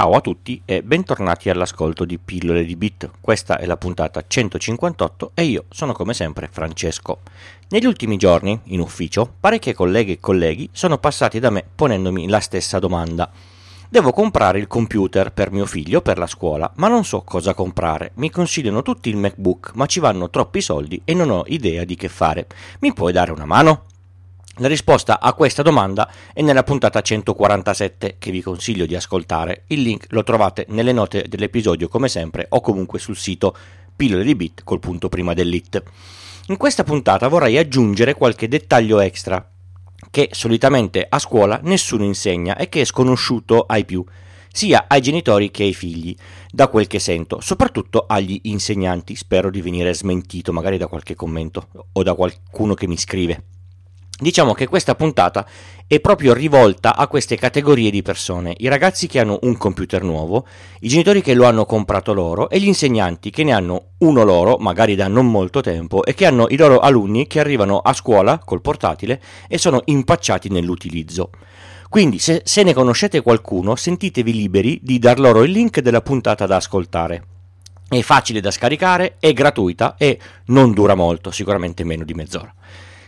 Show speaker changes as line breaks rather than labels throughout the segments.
Ciao a tutti e bentornati all'ascolto di Pillole di Bit. Questa è la puntata 158 e io sono come sempre Francesco. Negli ultimi giorni, in ufficio, parecchie colleghe e colleghi sono passati da me ponendomi la stessa domanda. Devo comprare il computer per mio figlio per la scuola, ma non so cosa comprare. Mi consigliano tutti il MacBook, ma ci vanno troppi soldi e non ho idea di che fare. Mi puoi dare una mano? La risposta a questa domanda è nella puntata 147 che vi consiglio di ascoltare. Il link lo trovate nelle note dell'episodio come sempre o comunque sul sito pillole di bit col punto prima dell'it. In questa puntata vorrei aggiungere qualche dettaglio extra che solitamente a scuola nessuno insegna e che è sconosciuto ai più, sia ai genitori che ai figli, da quel che sento, soprattutto agli insegnanti. Spero di venire smentito magari da qualche commento o da qualcuno che mi scrive. Diciamo che questa puntata è proprio rivolta a queste categorie di persone, i ragazzi che hanno un computer nuovo, i genitori che lo hanno comprato loro e gli insegnanti che ne hanno uno loro, magari da non molto tempo, e che hanno i loro alunni che arrivano a scuola col portatile e sono impacciati nell'utilizzo. Quindi se, se ne conoscete qualcuno, sentitevi liberi di dar loro il link della puntata da ascoltare. È facile da scaricare, è gratuita e non dura molto, sicuramente meno di mezz'ora.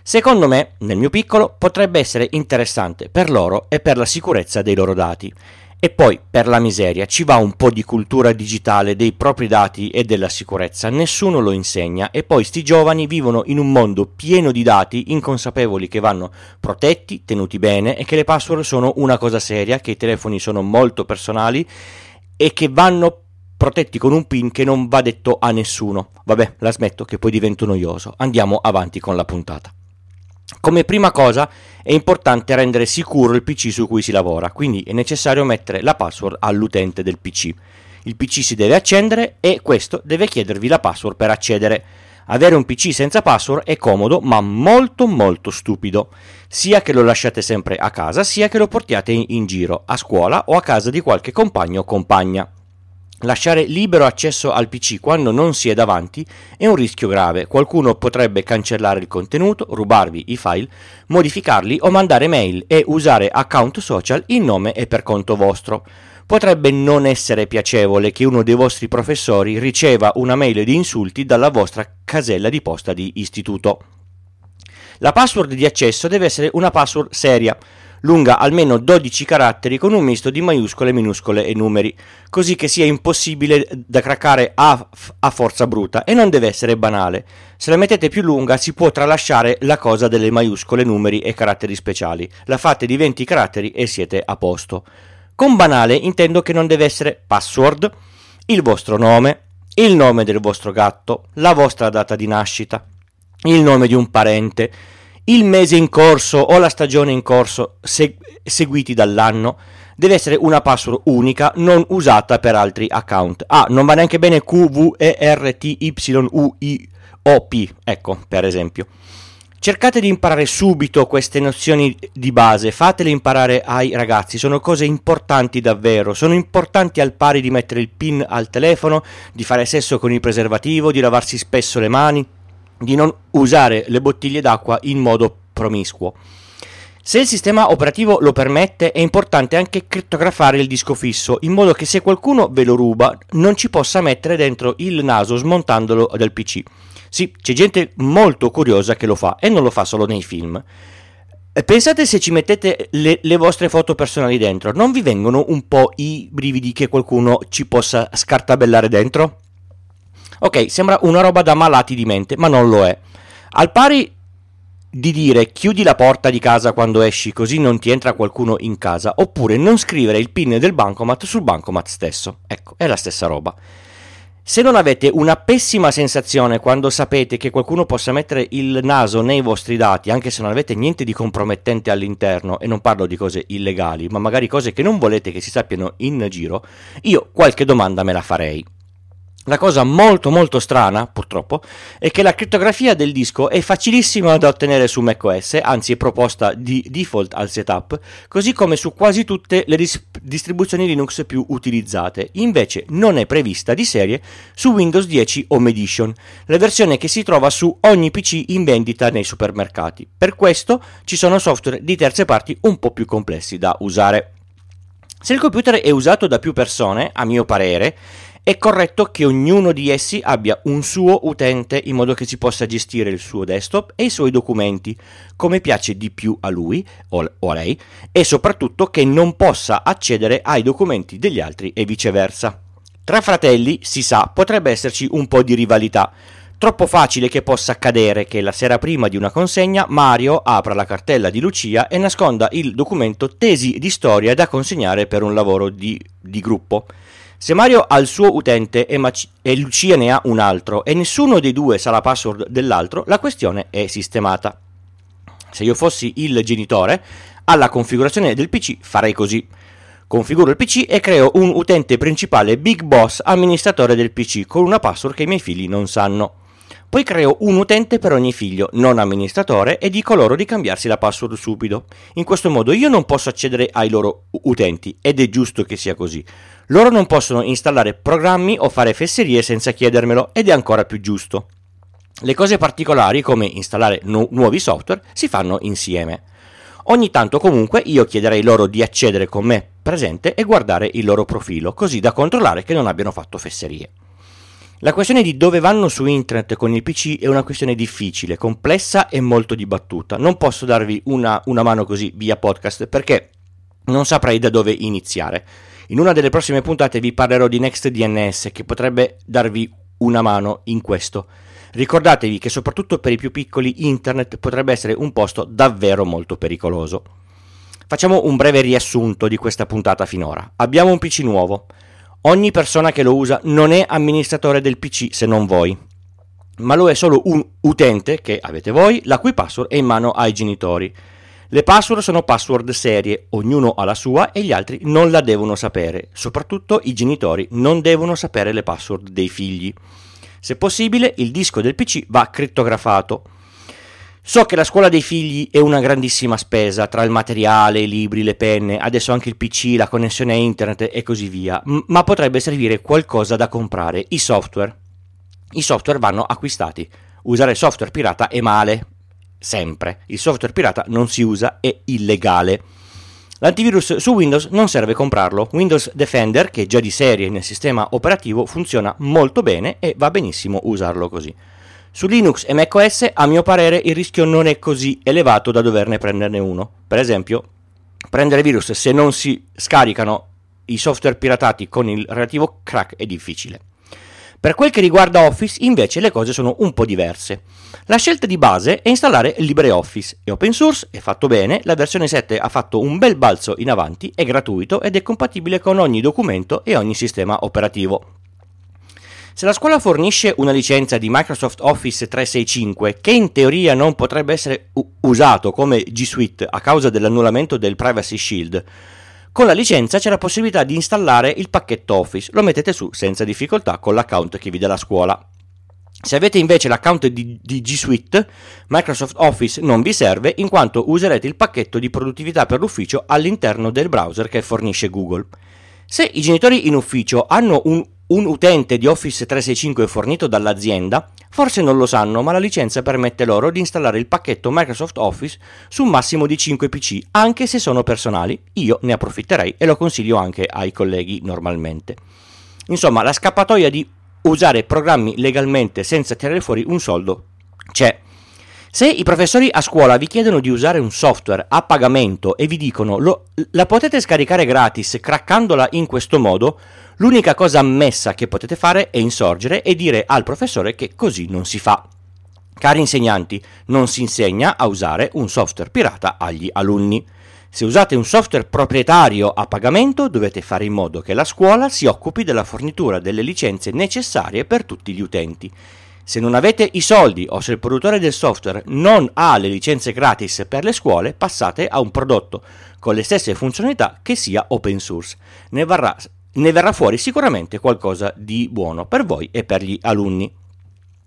Secondo me, nel mio piccolo, potrebbe essere interessante per loro e per la sicurezza dei loro dati. E poi, per la miseria, ci va un po' di cultura digitale dei propri dati e della sicurezza, nessuno lo insegna e poi sti giovani vivono in un mondo pieno di dati, inconsapevoli che vanno protetti, tenuti bene e che le password sono una cosa seria, che i telefoni sono molto personali e che vanno protetti con un pin che non va detto a nessuno. Vabbè, la smetto che poi divento noioso. Andiamo avanti con la puntata. Come prima cosa è importante rendere sicuro il PC su cui si lavora, quindi è necessario mettere la password all'utente del PC. Il PC si deve accendere e questo deve chiedervi la password per accedere. Avere un PC senza password è comodo, ma molto molto stupido, sia che lo lasciate sempre a casa, sia che lo portiate in giro, a scuola o a casa di qualche compagno o compagna. Lasciare libero accesso al PC quando non si è davanti è un rischio grave. Qualcuno potrebbe cancellare il contenuto, rubarvi i file, modificarli o mandare mail e usare account social in nome e per conto vostro. Potrebbe non essere piacevole che uno dei vostri professori riceva una mail di insulti dalla vostra casella di posta di istituto. La password di accesso deve essere una password seria lunga almeno 12 caratteri con un misto di maiuscole, minuscole e numeri, così che sia impossibile da craccare a, a forza bruta e non deve essere banale. Se la mettete più lunga si può tralasciare la cosa delle maiuscole, numeri e caratteri speciali. La fate di 20 caratteri e siete a posto. Con banale intendo che non deve essere password, il vostro nome, il nome del vostro gatto, la vostra data di nascita, il nome di un parente, il mese in corso o la stagione in corso seg- seguiti dall'anno deve essere una password unica non usata per altri account. Ah, non va neanche bene Q, V, E, R, T, Y, U, I, O, P, ecco, per esempio. Cercate di imparare subito queste nozioni di base, fatele imparare ai ragazzi, sono cose importanti davvero, sono importanti al pari di mettere il pin al telefono, di fare sesso con il preservativo, di lavarsi spesso le mani di non usare le bottiglie d'acqua in modo promiscuo. Se il sistema operativo lo permette, è importante anche crittografare il disco fisso, in modo che se qualcuno ve lo ruba non ci possa mettere dentro il naso smontandolo dal PC. Sì, c'è gente molto curiosa che lo fa e non lo fa solo nei film. Pensate se ci mettete le, le, vostre foto personali dentro, non vi vengono un po' i brividi che qualcuno ci possa scartabellare dentro? Ok, sembra una roba da malati di mente, ma non lo è. Al pari di dire chiudi la porta di casa quando esci così non ti entra qualcuno in casa, oppure non scrivere il pin del bancomat sul bancomat stesso. Ecco, è la stessa roba. Se non avete una pessima sensazione quando sapete che qualcuno possa mettere il naso nei vostri dati, anche se non avete niente di compromettente all'interno, e non parlo di cose illegali, ma magari cose che non volete che si sappiano in giro, io qualche domanda me la farei. La cosa molto molto strana, purtroppo, è che la crittografia del disco è facilissima da ottenere su macOS, anzi è proposta di default al setup, così come su quasi tutte le dis- distribuzioni Linux più utilizzate. Invece non è prevista di serie su Windows 10 Home Edition, la versione che si trova su ogni PC in vendita nei supermercati. Per questo ci sono software di terze parti un po' più complessi da usare. Se il computer è usato da più persone, a mio parere, è corretto che ognuno di essi abbia un suo utente in modo che si possa gestire il suo desktop e i suoi documenti come piace di più a lui o a lei e soprattutto che non possa accedere ai documenti degli altri e viceversa. Tra fratelli, si sa, potrebbe esserci un po' di rivalità. Troppo facile che possa accadere che la sera prima di una consegna Mario apra la cartella di Lucia e nasconda il documento tesi di storia da consegnare per un lavoro di, di gruppo. Se Mario ha il suo utente e, Mac- e, Lucia ne ha un altro e nessuno dei due sa la password dell'altro, la questione è sistemata. Se io fossi il genitore, alla configurazione del PC farei così. Configuro il PC e creo un utente principale Big Boss amministratore del PC con una password che i miei figli non sanno. Poi creo un utente per ogni figlio, non amministratore, e dico loro di cambiarsi la password subito. In questo modo io non posso accedere ai loro utenti, ed è giusto che sia così. Loro non possono installare programmi o fare fesserie senza chiedermelo ed è ancora più giusto. Le cose particolari, come installare nu- nuovi software, si fanno insieme. Ogni tanto comunque io chiederei loro di accedere con me presente e guardare il loro profilo, così da controllare che non abbiano fatto fesserie. La questione di dove vanno su internet con il PC è una questione difficile, complessa e molto dibattuta. Non posso darvi una, una mano così via podcast perché non saprei da dove iniziare. In una delle prossime puntate vi parlerò di NextDNS che potrebbe darvi una mano in questo. Ricordatevi che soprattutto per i più piccoli internet potrebbe essere un posto davvero molto pericoloso. Facciamo un breve riassunto di questa puntata finora. Abbiamo un PC nuovo. Ogni persona che lo usa non è amministratore del PC se non voi, ma lo è solo un utente che avete voi, la cui password è in mano ai genitori. Le password sono password serie, ognuno ha la sua e gli altri non la devono sapere, soprattutto i genitori non devono sapere le password dei figli. Se possibile, il disco del PC va crittografato. So che la scuola dei figli è una grandissima spesa tra il materiale, i libri, le penne, adesso anche il PC, la connessione a internet e così via, ma potrebbe servire qualcosa da comprare, i software. I software vanno acquistati. Usare software pirata è male, sempre. Il software pirata non si usa, è illegale. L'antivirus su Windows non serve comprarlo. Windows Defender, che già di serie nel sistema operativo, funziona molto bene e va benissimo usarlo così. Su Linux e macOS, a mio parere, il rischio non è così elevato da doverne prenderne uno. Per esempio, prendere virus se non si scaricano i software piratati con il relativo crack è difficile. Per quel che riguarda Office, invece, le cose sono un po' diverse. La scelta di base è installare LibreOffice. È open source, è fatto bene, la versione 7 ha fatto un bel balzo in avanti, è gratuito ed è compatibile con ogni documento e ogni sistema operativo. Se la scuola fornisce una licenza di Microsoft Office 365 che in teoria non potrebbe essere usato come G Suite a causa dell'annullamento del Privacy Shield, con la licenza c'è la possibilità di installare il pacchetto Office, lo mettete su senza difficoltà con l'account che vi dà la scuola. Se avete invece l'account di, di, G Suite, Microsoft Office non vi serve in quanto userete il pacchetto di produttività per l'ufficio all'interno del browser che fornisce Google. Se i genitori in ufficio hanno un un utente di Office 365 fornito dall'azienda, forse non lo sanno, ma la licenza permette loro di installare il pacchetto Microsoft Office su un massimo di 5 PC, anche se sono personali. Io ne approfitterei e lo consiglio anche ai colleghi normalmente. Insomma, la scappatoia di usare programmi legalmente senza tirare fuori un soldo c'è. Se i professori a scuola vi chiedono di usare un software a pagamento e vi dicono lo, la potete scaricare gratis craccandola in questo modo, L'unica cosa ammessa che potete fare è insorgere e dire al professore che così non si fa. Cari insegnanti, non si insegna a usare un software pirata agli alunni. Se usate un software proprietario a pagamento dovete fare in modo che la scuola si occupi della fornitura delle licenze necessarie per tutti gli utenti. Se non avete i soldi o se il produttore del software non ha le licenze gratis per le scuole, passate a un prodotto con le stesse funzionalità che sia open source. Ne varrà ne verrà fuori sicuramente qualcosa di buono per voi e per gli alunni.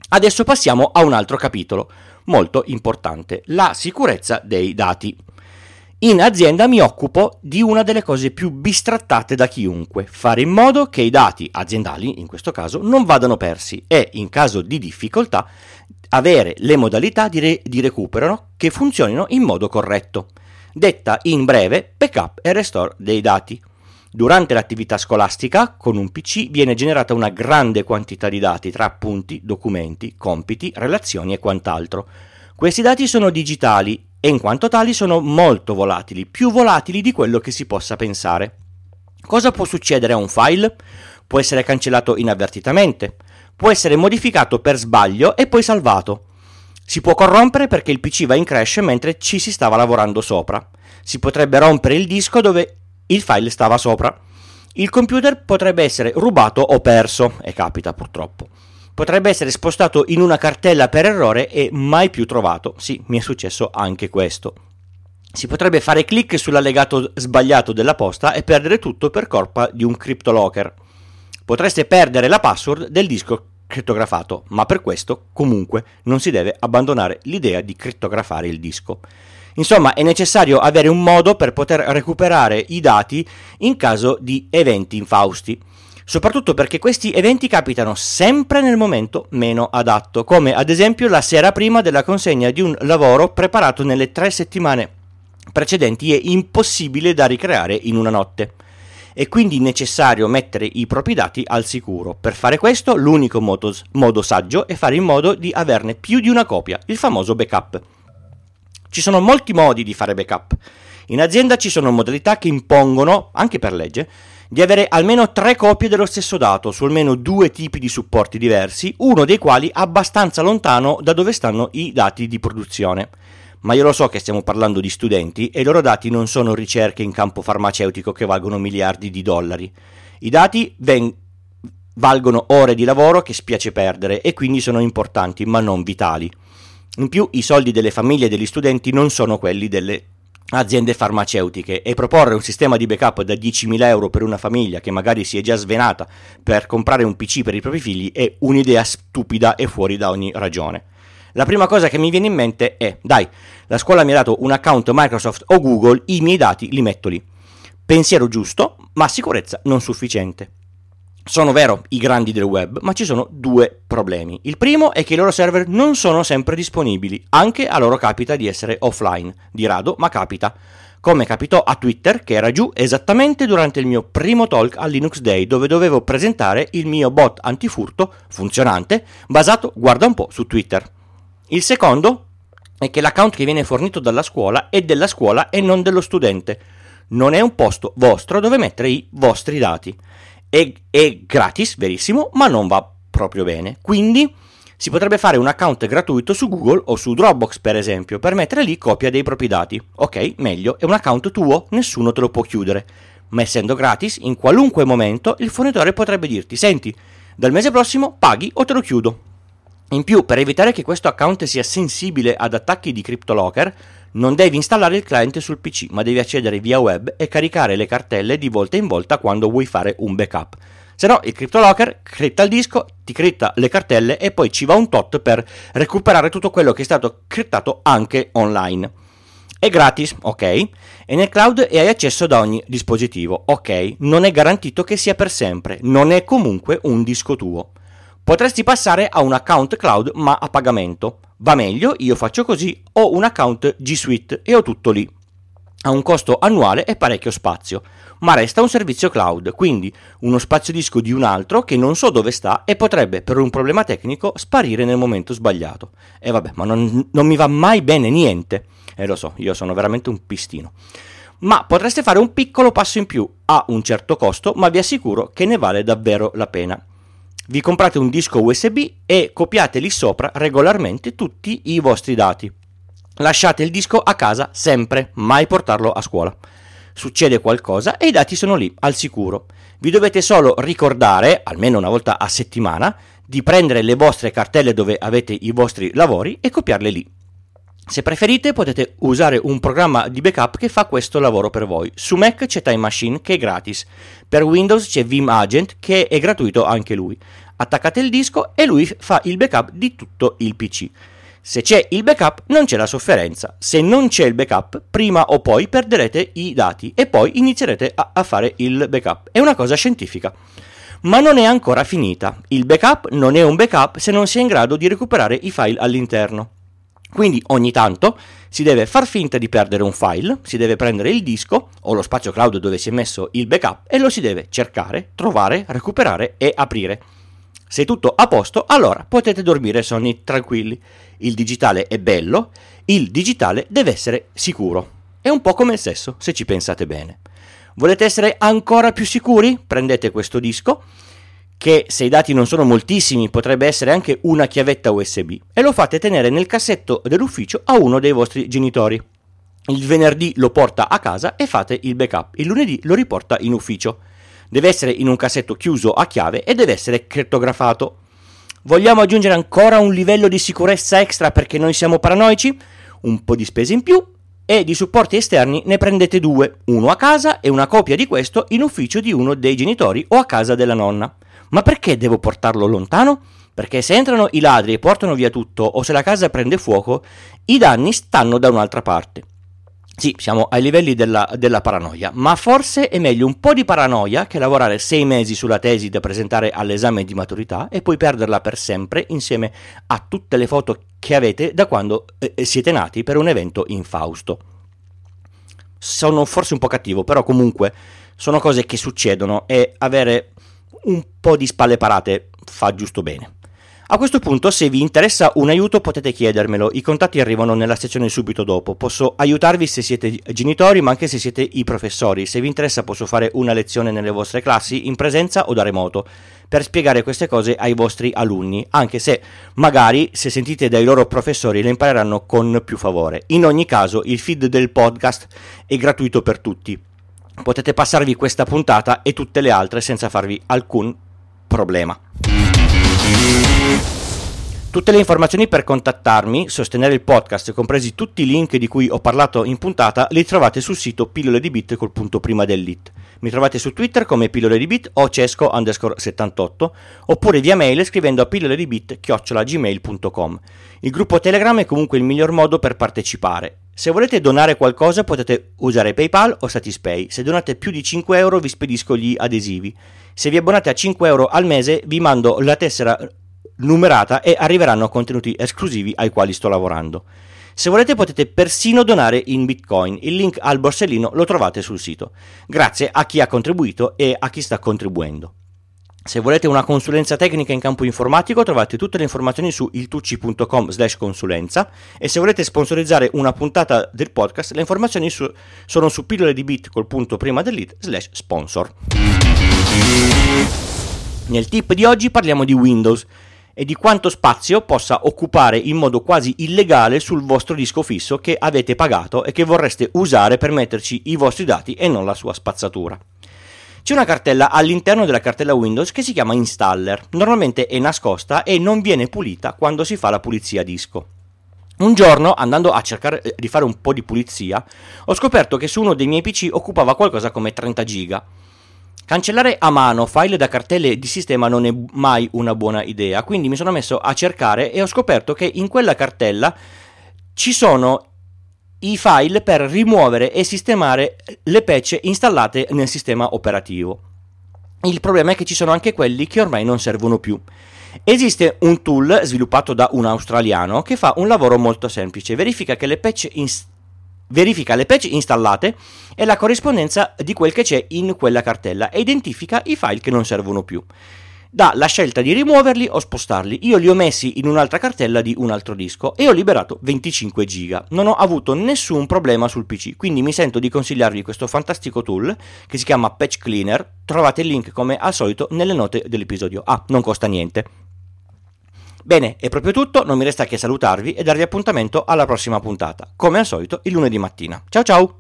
Adesso passiamo a un altro capitolo molto importante, la sicurezza dei dati. In azienda mi occupo di una delle cose più bistrattate da chiunque, fare in modo che i dati aziendali, in questo caso, non vadano persi e, in caso di difficoltà, avere le modalità di, re- di recupero che funzionino in modo corretto. Detta in breve, backup e restore dei dati. Durante l'attività scolastica, con un PC viene generata una grande quantità di dati tra appunti, documenti, compiti, relazioni e quant'altro. Questi dati sono digitali e in quanto tali sono molto volatili, più volatili di quello che si possa pensare. Cosa può succedere a un file? Può essere cancellato inavvertitamente, può essere modificato per sbaglio e poi salvato. Si può corrompere perché il PC va in crash mentre ci si stava lavorando sopra. Si potrebbe rompere il disco dove il file stava sopra. Il computer potrebbe essere rubato o perso, e capita purtroppo. Potrebbe essere spostato in una cartella per errore e mai più trovato. Sì, mi è successo anche questo. Si potrebbe fare clic sull'allegato sbagliato della posta e perdere tutto per colpa di un cryptolocker. Potreste perdere la password del disco crittografato, ma per questo comunque non si deve abbandonare l'idea di crittografare il disco. Insomma, è necessario avere un modo per poter recuperare i dati in caso di eventi infausti. Soprattutto perché questi eventi capitano sempre nel momento meno adatto, come ad esempio la sera prima della consegna di un lavoro preparato nelle tre settimane precedenti e impossibile da ricreare in una notte è quindi necessario mettere i propri dati al sicuro. Per fare questo l'unico modo, modo saggio è fare in modo di averne più di una copia, il famoso backup. Ci sono molti modi di fare backup. In azienda ci sono modalità che impongono, anche per legge, di avere almeno tre copie dello stesso dato su almeno due tipi di supporti diversi, uno dei quali abbastanza lontano da dove stanno i dati di produzione ma io lo so che stiamo parlando di studenti e i loro dati non sono ricerche in campo farmaceutico che valgono miliardi di dollari. I dati ven- valgono ore di lavoro che spiace perdere e quindi sono importanti ma non vitali. In più i soldi delle famiglie degli studenti non sono quelli delle aziende farmaceutiche e proporre un sistema di backup da 10.000 euro per una famiglia che magari si è già svenata per comprare un PC per i propri figli è un'idea stupida e fuori da ogni ragione. La prima cosa che mi viene in mente è, dai, la scuola mi ha dato un account Microsoft o Google, i miei dati li metto lì. Pensiero giusto, ma sicurezza non sufficiente. Sono vero i grandi del web, ma ci sono due problemi. Il primo è che i loro server non sono sempre disponibili, anche a loro capita di essere offline, di rado, ma capita. Come capitò a Twitter, che era giù esattamente durante il mio primo talk al Linux Day, dove dovevo presentare il mio bot antifurto funzionante, basato, guarda un po', su Twitter. Il secondo è che l'account che viene fornito dalla scuola è della scuola e non dello studente. Non è un posto vostro dove mettere i vostri dati. È, è gratis, verissimo, ma non va proprio bene. Quindi si potrebbe fare un account gratuito su Google o su Dropbox, per esempio, per mettere lì copia dei propri dati. Ok, meglio, è un account tuo, nessuno te lo può chiudere. Ma essendo gratis, in qualunque momento il fornitore potrebbe dirti: Senti, dal mese prossimo paghi o te lo chiudo. In più, per evitare che questo account sia sensibile ad attacchi di CryptoLocker, non devi installare il cliente sul PC, ma devi accedere via web e caricare le cartelle di volta in volta quando vuoi fare un backup. Se no, il CryptoLocker critta il disco, ti critta le cartelle e poi ci va un tot per recuperare tutto quello che è stato crittato anche online. È gratis, ok? E nel cloud e hai accesso da ogni dispositivo, ok? Non è garantito che sia per sempre, non è comunque un disco tuo. Potresti passare a un account cloud ma a pagamento. Va meglio, io faccio così, ho un account G Suite e ho tutto lì. Ha un costo annuale e parecchio spazio, ma resta un servizio cloud, quindi uno spazio disco di un altro che non so dove sta e potrebbe per un problema tecnico sparire nel momento sbagliato. E vabbè, ma non, non mi va mai bene niente. E eh, lo so, io sono veramente un pistino ma potreste fare un piccolo passo in più a un certo costo, ma vi assicuro che ne vale davvero la pena vi comprate un disco USB e copiate lì sopra regolarmente tutti i vostri dati. Lasciate il disco a casa sempre, mai portarlo a scuola. Succede qualcosa e i dati sono lì, al sicuro. Vi dovete solo ricordare, almeno una volta a settimana, di prendere le vostre cartelle dove avete i vostri lavori e copiarle lì. Se preferite potete usare un programma di backup che fa questo lavoro per voi. Su Mac c'è Time Machine che è gratis, per Windows c'è Vim Agent che è gratuito anche lui. Attaccate il disco e lui fa il backup di tutto il PC. Se c'è il backup non c'è la sofferenza, se non c'è il backup prima o poi perderete i dati e poi inizierete a, a fare il backup. È una cosa scientifica. Ma non è ancora finita. Il backup non è un backup se non si è in grado di recuperare i file all'interno. Quindi ogni tanto si deve far finta di perdere un file, si deve prendere il disco o lo spazio cloud dove si è messo il backup e lo si deve cercare, trovare, recuperare e aprire. Se tutto a posto, allora potete dormire sonni tranquilli. Il digitale è bello, il digitale deve essere sicuro. È un po' come il sesso, se ci pensate bene. Volete essere ancora più sicuri? Prendete questo disco che se i dati non sono moltissimi potrebbe essere anche una chiavetta USB e lo fate tenere nel cassetto dell'ufficio a uno dei vostri genitori. Il venerdì lo porta a casa e fate il backup, il lunedì lo riporta in ufficio. Deve essere in un cassetto chiuso a chiave e deve essere crittografato. Vogliamo aggiungere ancora un livello di sicurezza extra perché noi siamo paranoici? Un po' di spese in più e di supporti esterni ne prendete due, uno a casa e una copia di questo in ufficio di uno dei genitori o a casa della nonna. Ma perché devo portarlo lontano? Perché se entrano i ladri e portano via tutto o se la casa prende fuoco, i danni stanno da un'altra parte. Sì, siamo ai livelli della, della, paranoia, ma forse è meglio un po' di paranoia che lavorare sei mesi sulla tesi da presentare all'esame di maturità e poi perderla per sempre insieme a tutte le foto che avete da quando eh, eh siete nati per un evento infausto. Sono forse un po' cattivo, però comunque sono cose che succedono e avere un po' di spalle parate fa giusto bene. A questo punto, se vi interessa un aiuto, potete chiedermelo. I contatti arrivano nella sezione subito dopo. Posso aiutarvi se siete genitori, ma anche se siete i professori. Se vi interessa, posso fare una lezione nelle vostre classi, in presenza o da remoto, per spiegare queste cose ai vostri alunni, anche se magari, se sentite dai loro professori, le impareranno con più favore. In ogni caso, il feed del podcast è gratuito per tutti potete passarvi questa puntata e tutte le altre senza farvi alcun problema. Tutte le informazioni per contattarmi, sostenere il podcast, compresi tutti i link di cui ho parlato in puntata, li trovate sul sito pillole di bit col punto prima dell'it. Mi trovate su Twitter come pillole di bit o cesco underscore 78 oppure via mail scrivendo a pillole di bit chiocciolagmail.com. Il gruppo Telegram è comunque il miglior modo per partecipare. Se volete donare qualcosa potete usare PayPal o Satispay. Se donate più di 5 euro vi spedisco gli adesivi. Se vi abbonate a 5 euro al mese vi mando la tessera numerata e arriveranno contenuti esclusivi ai quali sto lavorando. Se volete potete persino donare in Bitcoin, il link al borsellino lo trovate sul sito. Grazie a chi ha contribuito e a chi sta contribuendo. Se volete una consulenza tecnica in campo informatico trovate tutte le informazioni su iltucci.com slash consulenza e se volete sponsorizzare una puntata del podcast le informazioni su, sono su pillole di bit col punto prima dell'it slash sponsor. Nel tip di oggi parliamo di Windows e di quanto spazio possa occupare in modo quasi illegale sul vostro disco fisso che avete pagato e che vorreste usare per metterci i vostri dati e non la sua spazzatura. C'è una cartella all'interno della cartella Windows che si chiama Installer, normalmente è nascosta e non viene pulita quando si fa la pulizia disco. Un giorno, andando a cercare eh, di fare un po' di pulizia, ho scoperto che su uno dei miei PC occupava qualcosa come 30 giga. Cancellare a mano file da cartelle di sistema non è mai una buona idea, quindi mi sono messo a cercare e ho scoperto che in quella cartella ci sono i file per rimuovere e sistemare le patch installate nel sistema operativo. Il problema è che ci sono anche quelli che ormai non servono più. Esiste un tool sviluppato da un australiano che fa un lavoro molto semplice, verifica le patch installate verifica le patch installate e la corrispondenza di quel che c'è in quella cartella e identifica i file che non servono più. Dà la scelta di rimuoverli o spostarli. Io li ho messi in un'altra cartella di un altro disco e ho liberato 25 giga. Non ho avuto nessun problema sul PC, quindi mi sento di consigliarvi questo fantastico tool che si chiama Patch Cleaner. Trovate il link come al solito nelle note dell'episodio. Ah, non costa niente. Bene, è proprio tutto, non mi resta che salutarvi e darvi appuntamento alla prossima puntata, come al solito il lunedì mattina. Ciao ciao!